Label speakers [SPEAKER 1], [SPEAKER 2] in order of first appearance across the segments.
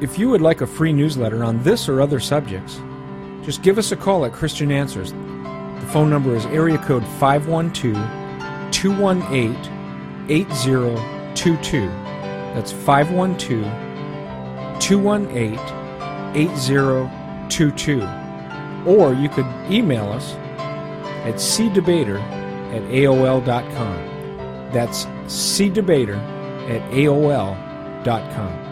[SPEAKER 1] If you would like a free newsletter on this or other subjects, just give us a call at Christian Answers. The phone number is area code 512 218 8022. That's 512 218 8022. Or you could email us at cdebater at AOL.com. That's cdebater at AOL.com.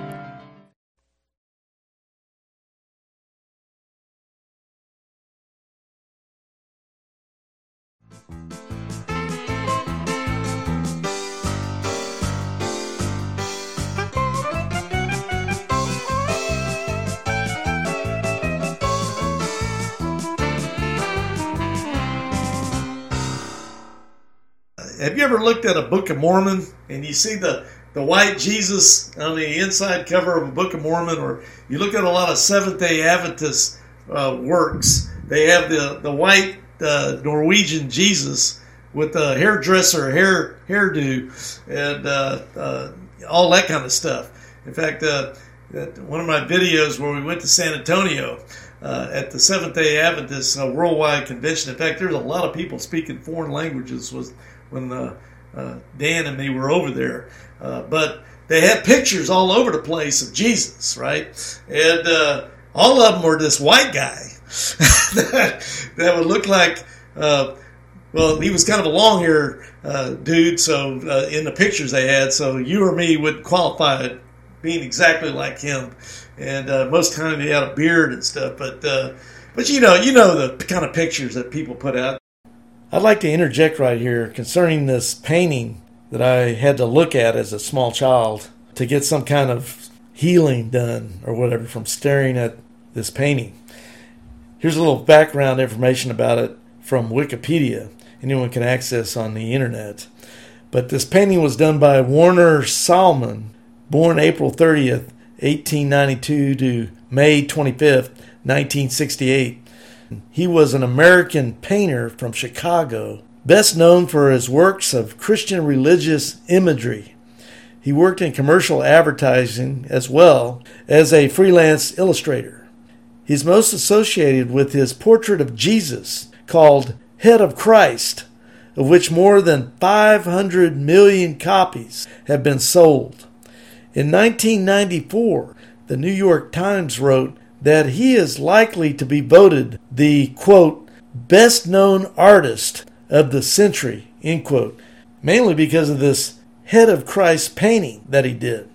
[SPEAKER 2] Have you ever looked at a Book of Mormon and you see the, the white Jesus on the inside cover of a Book of Mormon, or you look at a lot of Seventh day Adventist uh, works? They have the, the white uh, Norwegian Jesus with the hairdresser hair hairdo and uh, uh, all that kind of stuff. In fact, uh, one of my videos where we went to San Antonio uh, at the Seventh Day Adventist Worldwide Convention. In fact, there's a lot of people speaking foreign languages was when uh, uh, Dan and me were over there. Uh, but they had pictures all over the place of Jesus, right? And uh, all of them were this white guy that, that would look like, uh, well, he was kind of a long hair uh, dude, so in the pictures they had, so you or me would qualify it being exactly like him. And most time he had a beard and stuff, but but you know, you know the kind of pictures that people put out. I'd like to interject right here concerning this painting that I had to look at as a small child to get some kind of healing done or whatever from staring at this painting. Here's a little background information about it from Wikipedia. Anyone can access on the internet. But this painting was done by Warner Sallman, born April 30th, 1892 to May 25th, 1968 he was an American painter from Chicago, best known for his works of Christian religious imagery. He worked in commercial advertising as well as a freelance illustrator. He's most associated with his portrait of Jesus called Head of Christ, of which more than 500 million copies have been sold. In 1994, the New York Times wrote that he is likely to be voted the quote best known artist of the century end quote mainly because of this head of christ painting that he did.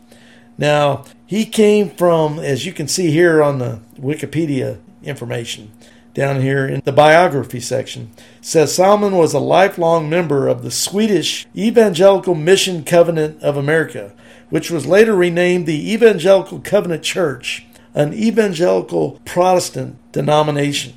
[SPEAKER 2] Now he came from as you can see here on the wikipedia information down here in the biography section says Sallman was a lifelong member of the Swedish Evangelical Mission Covenant of America, which was later renamed the Evangelical Covenant Church an evangelical Protestant denomination.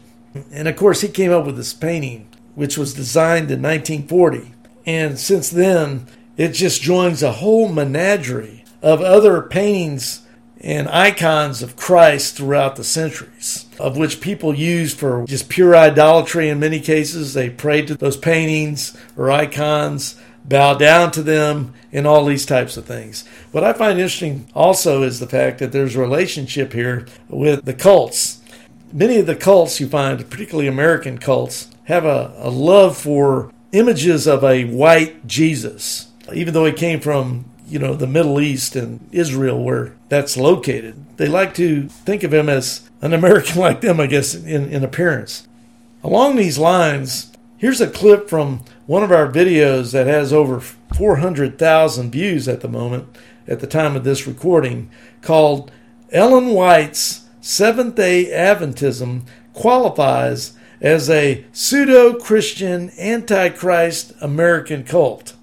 [SPEAKER 2] And of course, he came up with this painting, which was designed in 1940. And since then, it just joins a whole menagerie of other paintings and icons of Christ throughout the centuries, of which people use for just pure idolatry in many cases. They pray to those paintings or icons bow down to them, and all these types of things. What I find interesting also is the fact that there's a relationship here with the cults. Many of the cults you find, particularly American cults, have a, a love for images of a white Jesus, even though he came from you know the Middle East and Israel where that's located. They like to think of him as an American like them, I guess, in, in appearance. Along these lines, here's a clip from one of our videos that has over 400,000 views at the moment, at the time of this recording, called Ellen White's Seventh day Adventism qualifies as a pseudo Christian antichrist American cult.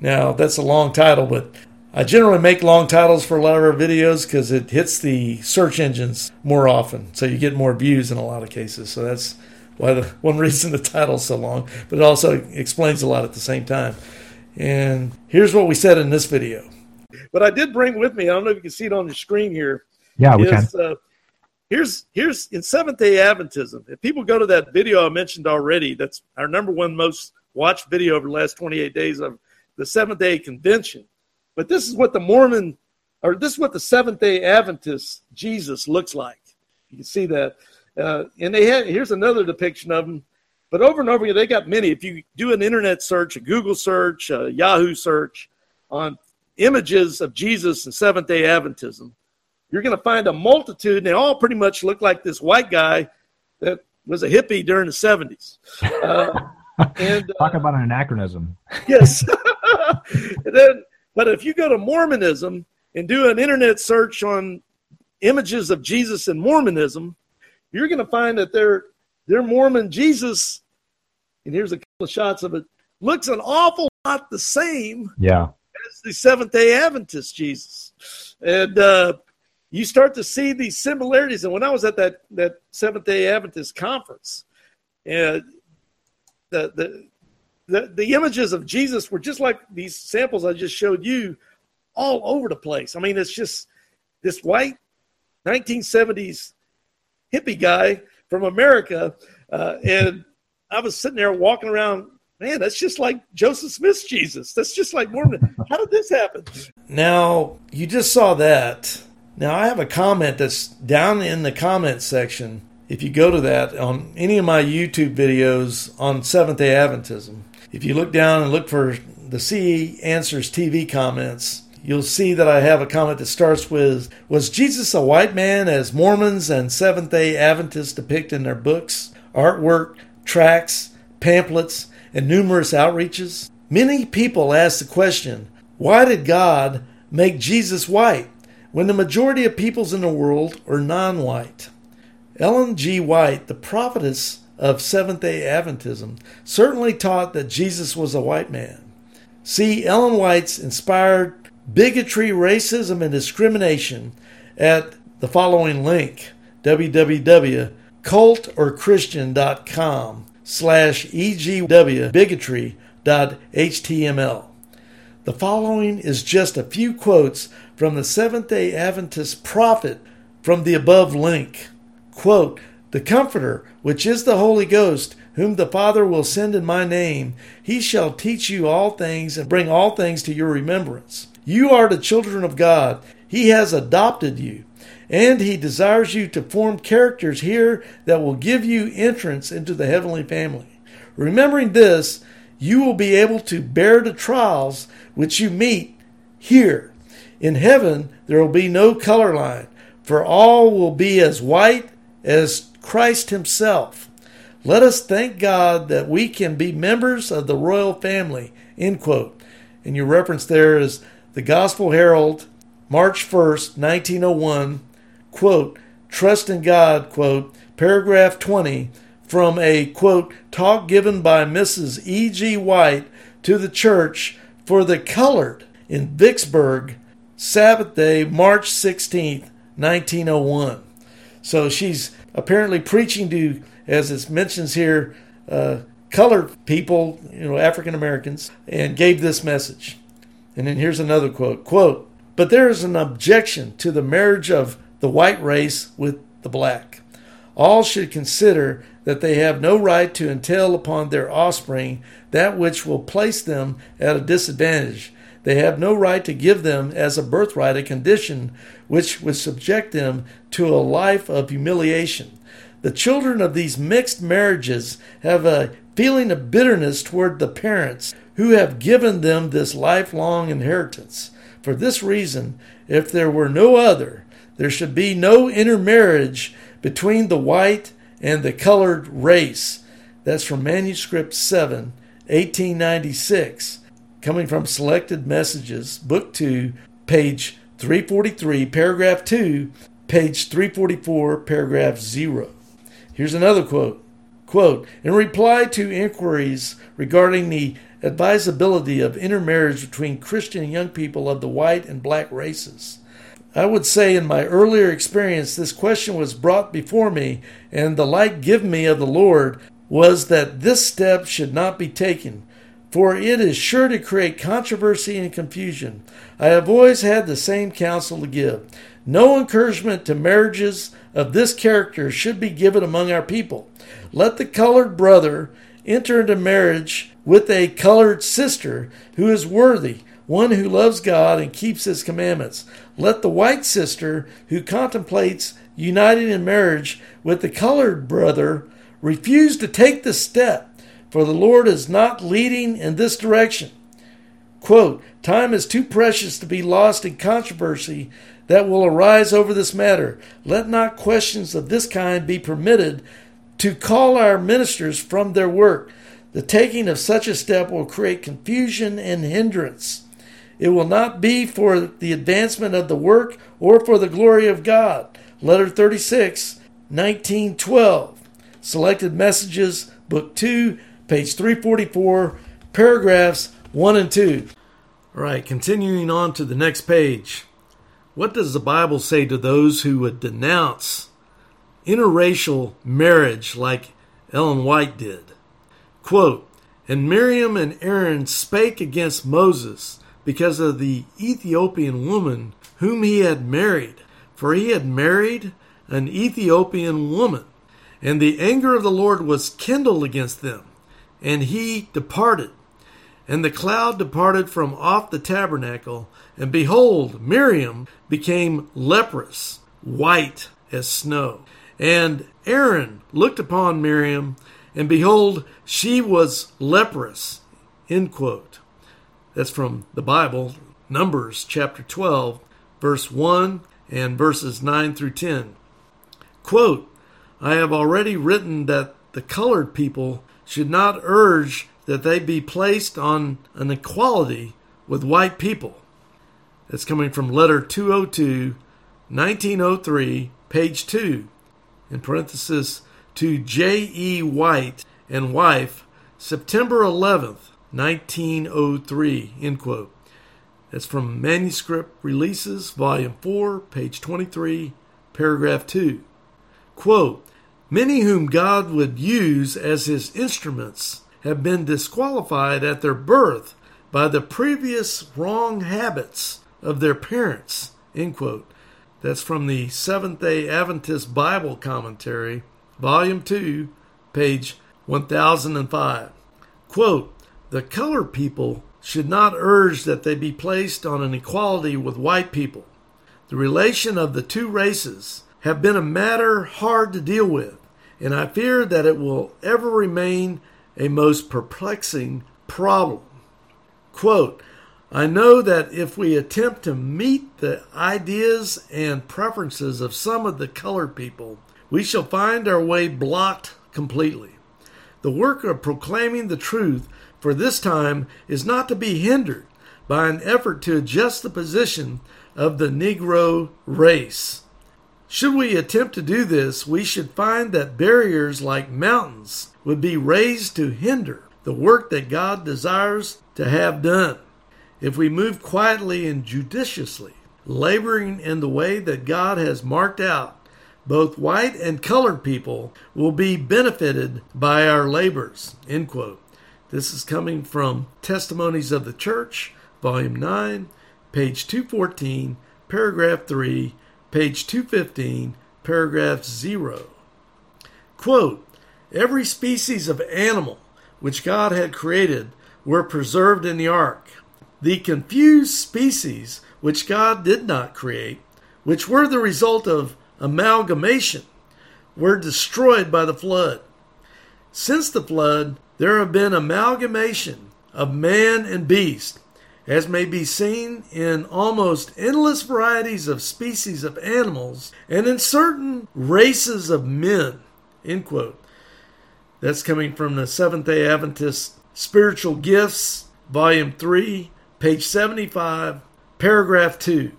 [SPEAKER 2] Now, that's a long title, but I generally make long titles for a lot of our videos because it hits the search engines more often, so you get more views in a lot of cases. So that's why the one reason the title's so long, but it also explains a lot at the same time. And here's what we said in this video. But I did bring with me. I don't know if you can see it on the screen here.
[SPEAKER 3] Yeah, we is, can. Uh,
[SPEAKER 2] here's here's in Seventh Day Adventism. If people go to that video I mentioned already, that's our number one most watched video over the last 28 days of the Seventh Day Convention. But this is what the Mormon
[SPEAKER 3] or this is what the Seventh day Adventist Jesus looks like. You can see that. Uh, and they had, here's another depiction of them. But over and over again, they got many. If you do an internet search, a Google search, a Yahoo search on images of Jesus and Seventh day Adventism, you're going to find a multitude. And they all pretty much look like this white guy that was a hippie during the 70s. Uh,
[SPEAKER 4] and, Talk uh, about an anachronism.
[SPEAKER 3] yes. then, but if you go to Mormonism and do an internet search on images of Jesus and Mormonism, you're going to find that their their Mormon Jesus, and here's a couple of shots of it, looks an awful lot the same.
[SPEAKER 4] Yeah.
[SPEAKER 3] As the Seventh Day Adventist Jesus, and uh, you start to see these similarities. And when I was at that that Seventh Day Adventist conference, and the the the, the images of Jesus were just like these samples I just showed you, all over the place. I mean, it's just this white 1970s hippie guy from America, uh, and I was sitting there walking around. Man, that's just like Joseph Smith's Jesus. That's just like Mormon. How did this happen?
[SPEAKER 2] Now you just saw that. Now I have a comment that's down in the comment section. If you go to that on any of my YouTube videos on Seventh Day Adventism, if you look down and look for the CE Answers TV comments, you'll see that I have a comment that starts with Was Jesus a white man as Mormons and Seventh day Adventists depict in their books, artwork, tracts, pamphlets, and numerous outreaches? Many people ask the question Why did God make Jesus white when the majority of peoples in the world are non white? Ellen G. White, the prophetess of Seventh day Adventism, certainly taught that Jesus was a white man. See Ellen White's inspired bigotry, racism, and discrimination at the following link www.cultorchristian.com slash egwbigotry.html. The following is just a few quotes from the Seventh day Adventist prophet from the above link. Quote, The Comforter, which is the Holy Ghost, whom the Father will send in my name, he shall teach you all things and bring all things to your remembrance you are the children of God. He has adopted you, and He desires you to form characters here that will give you entrance into the heavenly family. Remembering this, you will be able to bear the trials which you meet here. In heaven, there will be no color line, for all will be as white as Christ Himself. Let us thank God that we can be members of the royal family. End quote. And your reference there is the Gospel Herald, March 1st, 1901, quote, Trust in God, quote, paragraph 20, from a, quote, talk given by Mrs. E.G. White to the church for the colored in Vicksburg, Sabbath day, March 16th, 1901. So she's apparently preaching to, as it mentions here, uh, colored people, you know, African Americans, and gave this message. And then here's another quote quote, but there is an objection to the marriage of the white race with the black. All should consider that they have no right to entail upon their offspring that which will place them at a disadvantage. They have no right to give them as a birthright a condition which would subject them to a life of humiliation. The children of these mixed marriages have a feeling of bitterness toward the parents who have given them this lifelong inheritance. For this reason, if there were no other, there should be no intermarriage between the white and the colored race. That's from Manuscript 7, 1896, coming from Selected Messages, Book 2, page 343, paragraph 2, page 344, paragraph 0. Here's another quote. Quote, in reply to inquiries regarding the advisability of intermarriage between Christian young people of the white and black races. I would say in my earlier experience, this question was brought before me, and the light given me of the Lord was that this step should not be taken, for it is sure to create controversy and confusion. I have always had the same counsel to give. No encouragement to marriages of this character should be given among our people. Let the colored brother enter into marriage with a colored sister who is worthy, one who loves God and keeps his commandments. Let the white sister who contemplates uniting in marriage with the colored brother refuse to take the step, for the Lord is not leading in this direction. Quote, Time is too precious to be lost in controversy that will arise over this matter. Let not questions of this kind be permitted to call our ministers from their work. The taking of such a step will create confusion and hindrance. It will not be for the advancement of the work or for the glory of God. Letter 36, 1912. Selected Messages, Book 2, page 344, paragraphs 1 and 2. All right, continuing on to the next page. What does the Bible say to those who would denounce interracial marriage like Ellen White did? Quote, And Miriam and Aaron spake against Moses because of the Ethiopian woman whom he had married, for he had married an Ethiopian woman. And the anger of the Lord was kindled against them, and he departed. And the cloud departed from off the tabernacle, and behold, Miriam became leprous, white as snow. And Aaron looked upon Miriam, and behold, she was leprous. End quote. That's from the Bible, Numbers chapter 12, verse 1 and verses 9 through 10. Quote, I have already written that the colored people should not urge that they be placed on an equality with white people. That's coming from letter 202, 1903, page 2, in parenthesis, to J.E. White and wife, September 11th, 1903, end quote. That's from Manuscript Releases, Volume 4, page 23, paragraph 2. Quote, Many whom God would use as his instruments have been disqualified at their birth by the previous wrong habits of their parents. End quote. That's from the Seventh day Adventist Bible Commentary, Volume 2, page 1005. Quote, the colored people should not urge that they be placed on an equality with white people. The relation of the two races have been a matter hard to deal with and I fear that it will ever remain a most perplexing problem. Quote, I know that if we attempt to meet the ideas and preferences of some of the colored people, we shall find our way blocked completely. The work of proclaiming the truth for this time is not to be hindered by an effort to adjust the position of the Negro race. Should we attempt to do this, we should find that barriers like mountains would be raised to hinder the work that God desires to have done. If we move quietly and judiciously, laboring in the way that God has marked out, both white and colored people will be benefited by our labors. End quote. This is coming from Testimonies of the Church, Volume 9, page 214, paragraph 3 page 215, paragraph 0. Quote, Every species of animal which God had created were preserved in the ark. The confused species which God did not create, which were the result of amalgamation, were destroyed by the flood. Since the flood, there have been amalgamation of man and beast, as may be seen in almost endless varieties of species of animals and in certain races of men. End quote. That's coming from the Seventh day Adventist Spiritual Gifts, Volume 3, page 75, paragraph 2.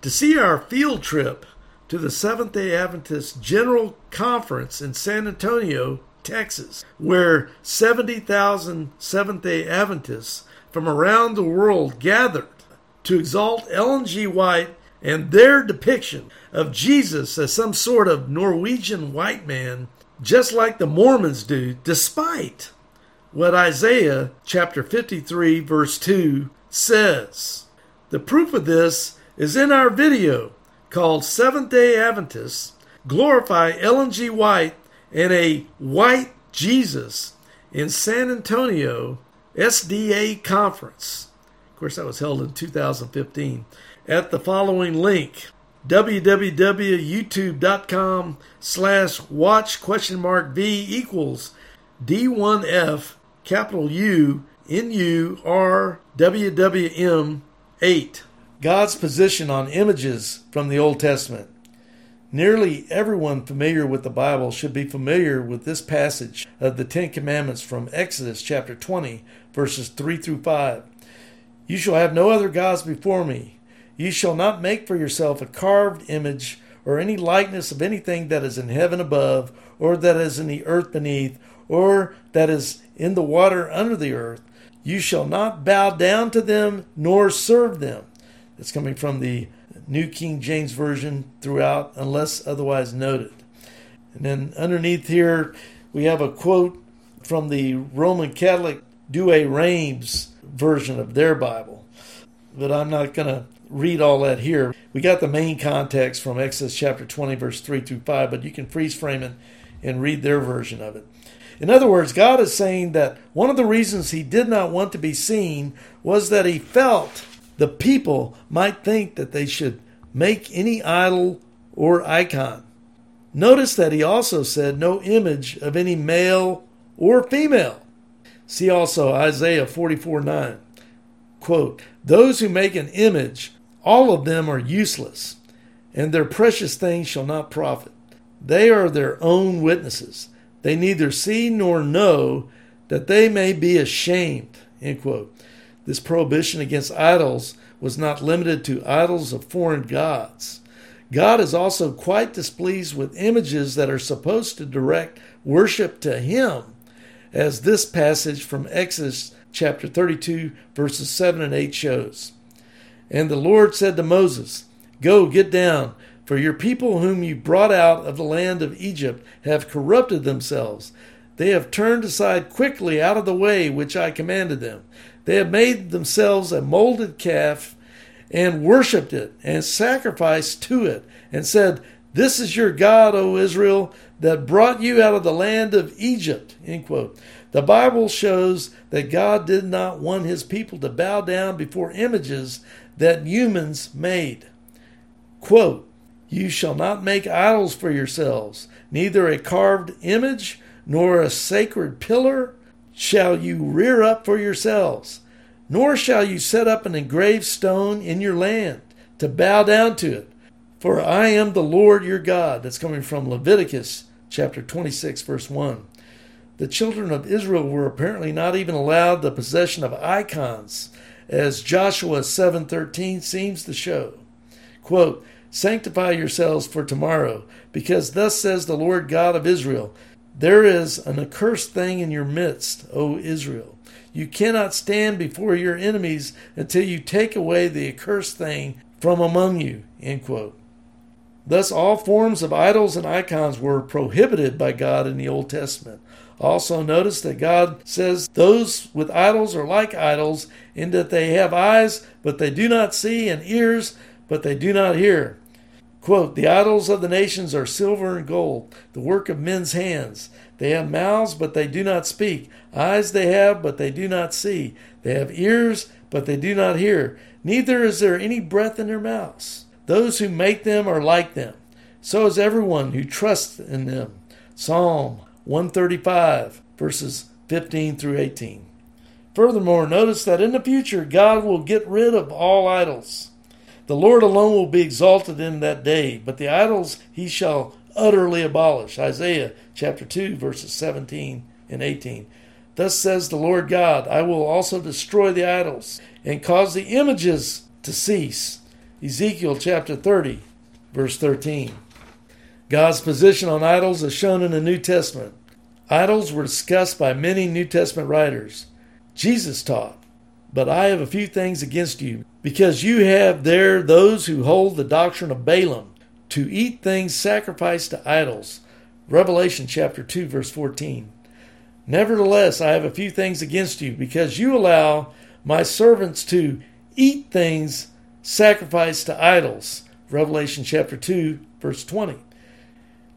[SPEAKER 2] To see our field trip to the Seventh day Adventist General Conference in San Antonio, Texas, where 70,000 Seventh day Adventists from around the world gathered to exalt Ellen G. White and their depiction of Jesus as some sort of Norwegian white man, just like the Mormons do, despite what Isaiah chapter 53, verse 2 says. The proof of this is in our video called Seventh day Adventists Glorify Ellen G. White and a White Jesus in San Antonio, SDA conference. Of course, that was held in 2015. At the following link, www.youtube.com slash watch question mark V equals D1F capital U N U R W W M 8. God's position on images from the Old Testament. Nearly everyone familiar with the Bible should be familiar with this passage of the Ten Commandments from Exodus chapter 20, verses 3 through 5. You shall have no other gods before me. You shall not make for yourself a carved image or any likeness of anything that is in heaven above, or that is in the earth beneath, or that is in the water under the earth. You shall not bow down to them nor serve them. That's coming from the New King James Version throughout, unless otherwise noted. And then underneath here, we have a quote from the Roman Catholic Douay Rheims version of their Bible. But I'm not going to read all that here. We got the main context from Exodus chapter 20, verse 3 through 5, but you can freeze frame it and read their version of it. In other words, God is saying that one of the reasons he did not want to be seen was that he felt the people might think that they should make any idol or icon. Notice that he also said no image of any male or female. See also Isaiah 44 9. Quote, Those who make an image, all of them are useless, and their precious things shall not profit. They are their own witnesses. They neither see nor know that they may be ashamed. End quote. This prohibition against idols was not limited to idols of foreign gods. God is also quite displeased with images that are supposed to direct worship to Him, as this passage from Exodus chapter 32, verses 7 and 8 shows. And the Lord said to Moses, Go, get down, for your people whom you brought out of the land of Egypt have corrupted themselves. They have turned aside quickly out of the way which I commanded them. They have made themselves a molded calf and worshipped it and sacrificed to it and said, This is your God, O Israel, that brought you out of the land of Egypt. End quote. The Bible shows that God did not want his people to bow down before images that humans made. Quote, You shall not make idols for yourselves, neither a carved image nor a sacred pillar shall you rear up for yourselves, nor shall you set up an engraved stone in your land to bow down to it. For I am the Lord your God. That's coming from Leviticus chapter 26, verse 1. The children of Israel were apparently not even allowed the possession of icons, as Joshua 7:13 seems to show. Quote, Sanctify yourselves for tomorrow, because thus says the Lord God of Israel, there is an accursed thing in your midst, O Israel. You cannot stand before your enemies until you take away the accursed thing from among you. End quote. Thus, all forms of idols and icons were prohibited by God in the Old Testament. Also, notice that God says those with idols are like idols in that they have eyes, but they do not see, and ears, but they do not hear. Quote, the idols of the nations are silver and gold, the work of men's hands. They have mouths, but they do not speak. Eyes they have, but they do not see. They have ears, but they do not hear. Neither is there any breath in their mouths. Those who make them are like them. So is everyone who trusts in them. Psalm 135, verses 15 through 18. Furthermore, notice that in the future, God will get rid of all idols. The Lord alone will be exalted in that day, but the idols he shall utterly abolish. Isaiah chapter 2, verses 17 and 18. Thus says the Lord God, I will also destroy the idols and cause the images to cease. Ezekiel chapter 30, verse 13. God's position on idols is shown in the New Testament. Idols were discussed by many New Testament writers. Jesus taught, But I have a few things against you, because you have there those who hold the doctrine of Balaam, to eat things sacrificed to idols. Revelation chapter 2, verse 14. Nevertheless, I have a few things against you, because you allow my servants to eat things sacrificed to idols. Revelation chapter 2, verse 20.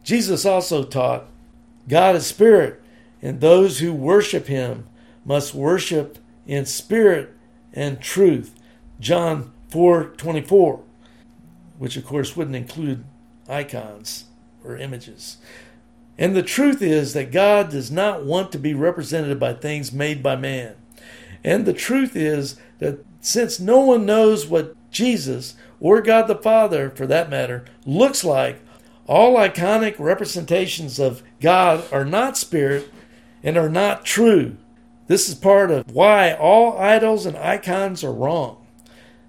[SPEAKER 2] Jesus also taught God is spirit, and those who worship him must worship in spirit and truth. John 4:24, which of course wouldn't include icons or images. And the truth is that God does not want to be represented by things made by man. And the truth is that since no one knows what Jesus or God the Father, for that matter, looks like, all iconic representations of God are not spirit and are not true. This is part of why all idols and icons are wrong.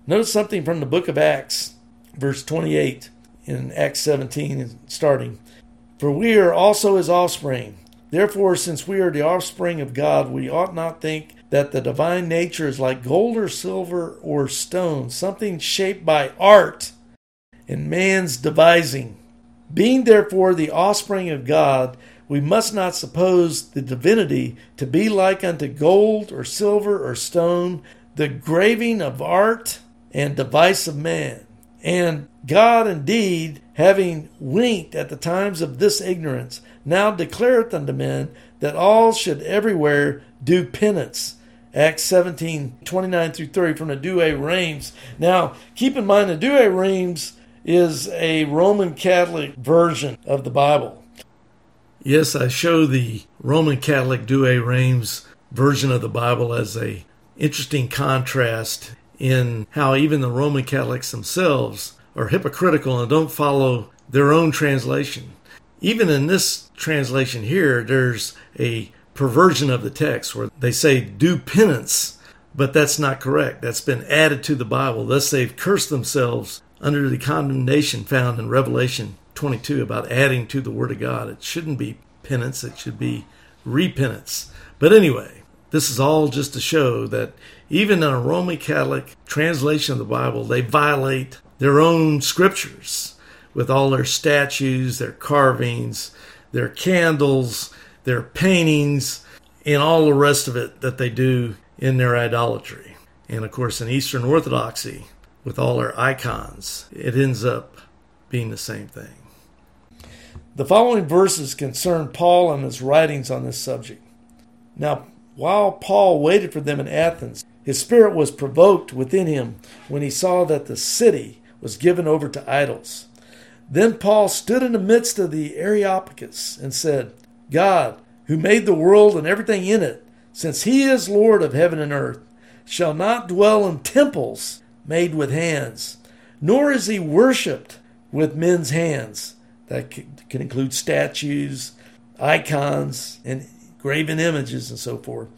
[SPEAKER 2] Notice something from the book of Acts, verse 28 in Acts 17, starting. For we are also his offspring. Therefore, since we are the offspring of God, we ought not think that the divine nature is like gold or silver or stone, something shaped by art and man's devising. Being therefore the offspring of God, we must not suppose the divinity to be like unto gold or silver or stone, the graving of art and device of man. And God indeed, having winked at the times of this ignorance, now declareth unto men that all should everywhere do penance. Acts 17, 29 through 30 from the Douay Rheims. Now, keep in mind the Douay Rheims is a Roman Catholic version of the Bible. Yes, I show the Roman Catholic Douay Rheims version of the Bible as a interesting contrast in how even the Roman Catholics themselves are hypocritical and don't follow their own translation. Even in this translation here, there's a perversion of the text where they say, do penance, but that's not correct. That's been added to the Bible. Thus, they've cursed themselves under the condemnation found in Revelation 22 about adding to the Word of God. It shouldn't be penance, it should be repentance. But anyway, this is all just to show that even in a Roman Catholic translation of the Bible, they violate their own scriptures with all their statues, their carvings, their candles, their paintings, and all the rest of it that they do in their idolatry. And of course, in Eastern Orthodoxy, with all their icons, it ends up being the same thing. The following verses concern Paul and his writings on this subject. Now, while Paul waited for them in Athens, his spirit was provoked within him when he saw that the city was given over to idols. Then Paul stood in the midst of the Areopagus and said, God, who made the world and everything in it, since he is Lord of heaven and earth, shall not dwell in temples made with hands, nor is he worshipped with men's hands. That can include statues, icons, and graven images and so forth,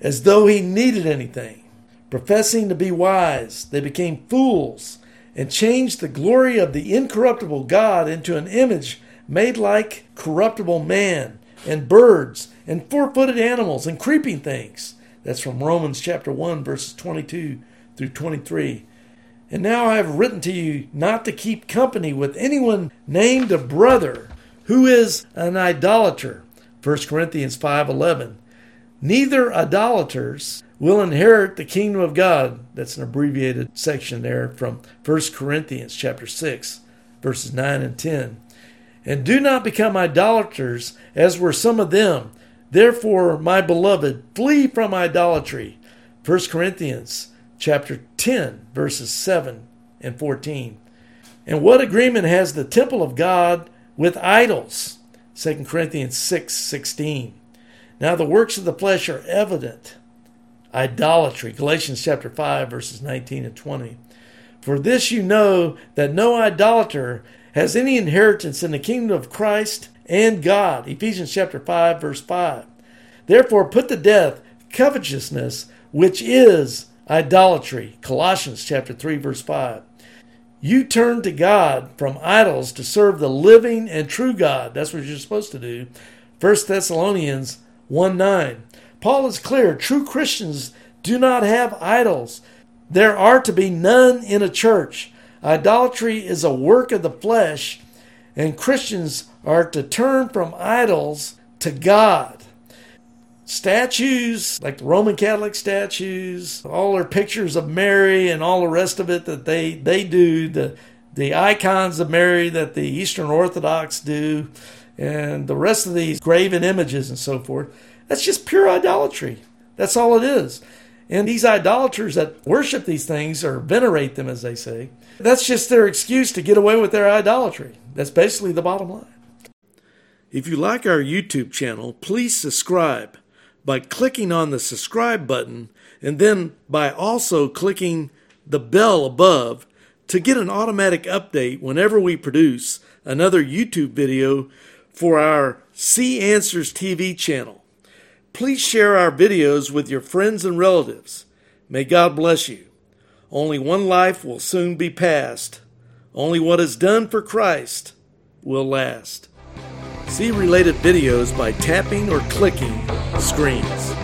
[SPEAKER 2] as though he needed anything. Professing to be wise, they became fools and changed the glory of the incorruptible God into an image made like corruptible man and birds and four footed animals and creeping things. That's from Romans chapter 1, verses 22 through 23. And now I have written to you not to keep company with anyone named a brother who is an idolater 1 Corinthians 5:11. Neither idolaters will inherit the kingdom of God. That's an abbreviated section there from 1 Corinthians chapter 6 verses 9 and 10. And do not become idolaters as were some of them. Therefore, my beloved, flee from idolatry. 1 Corinthians chapter 10 verses 7 and 14. And what agreement has the temple of God with idols? 2 Corinthians 6 16. Now the works of the flesh are evident idolatry, Galatians chapter 5, verses 19 and 20. For this you know that no idolater has any inheritance in the kingdom of Christ and God, Ephesians chapter 5, verse 5. Therefore put to death covetousness, which is idolatry, Colossians chapter 3, verse 5. You turn to God from idols to serve the living and true God. That's what you're supposed to do. 1 Thessalonians 1 9. Paul is clear true Christians do not have idols. There are to be none in a church. Idolatry is a work of the flesh, and Christians are to turn from idols to God statues, like the Roman Catholic statues, all their pictures of Mary and all the rest of it that they, they do, the, the icons of Mary that the Eastern Orthodox do, and the rest of these graven images and so forth. That's just pure idolatry. That's all it is. And these idolaters that worship these things or venerate them, as they say, that's just their excuse to get away with their idolatry. That's basically the bottom line. If you like our YouTube channel, please subscribe by clicking on the subscribe button and then by also clicking the bell above to get an automatic update whenever we produce another YouTube video for our See Answers TV channel. Please share our videos with your friends and relatives. May God bless you. Only one life will soon be passed. Only what is done for Christ will last. See related videos by tapping or clicking screens.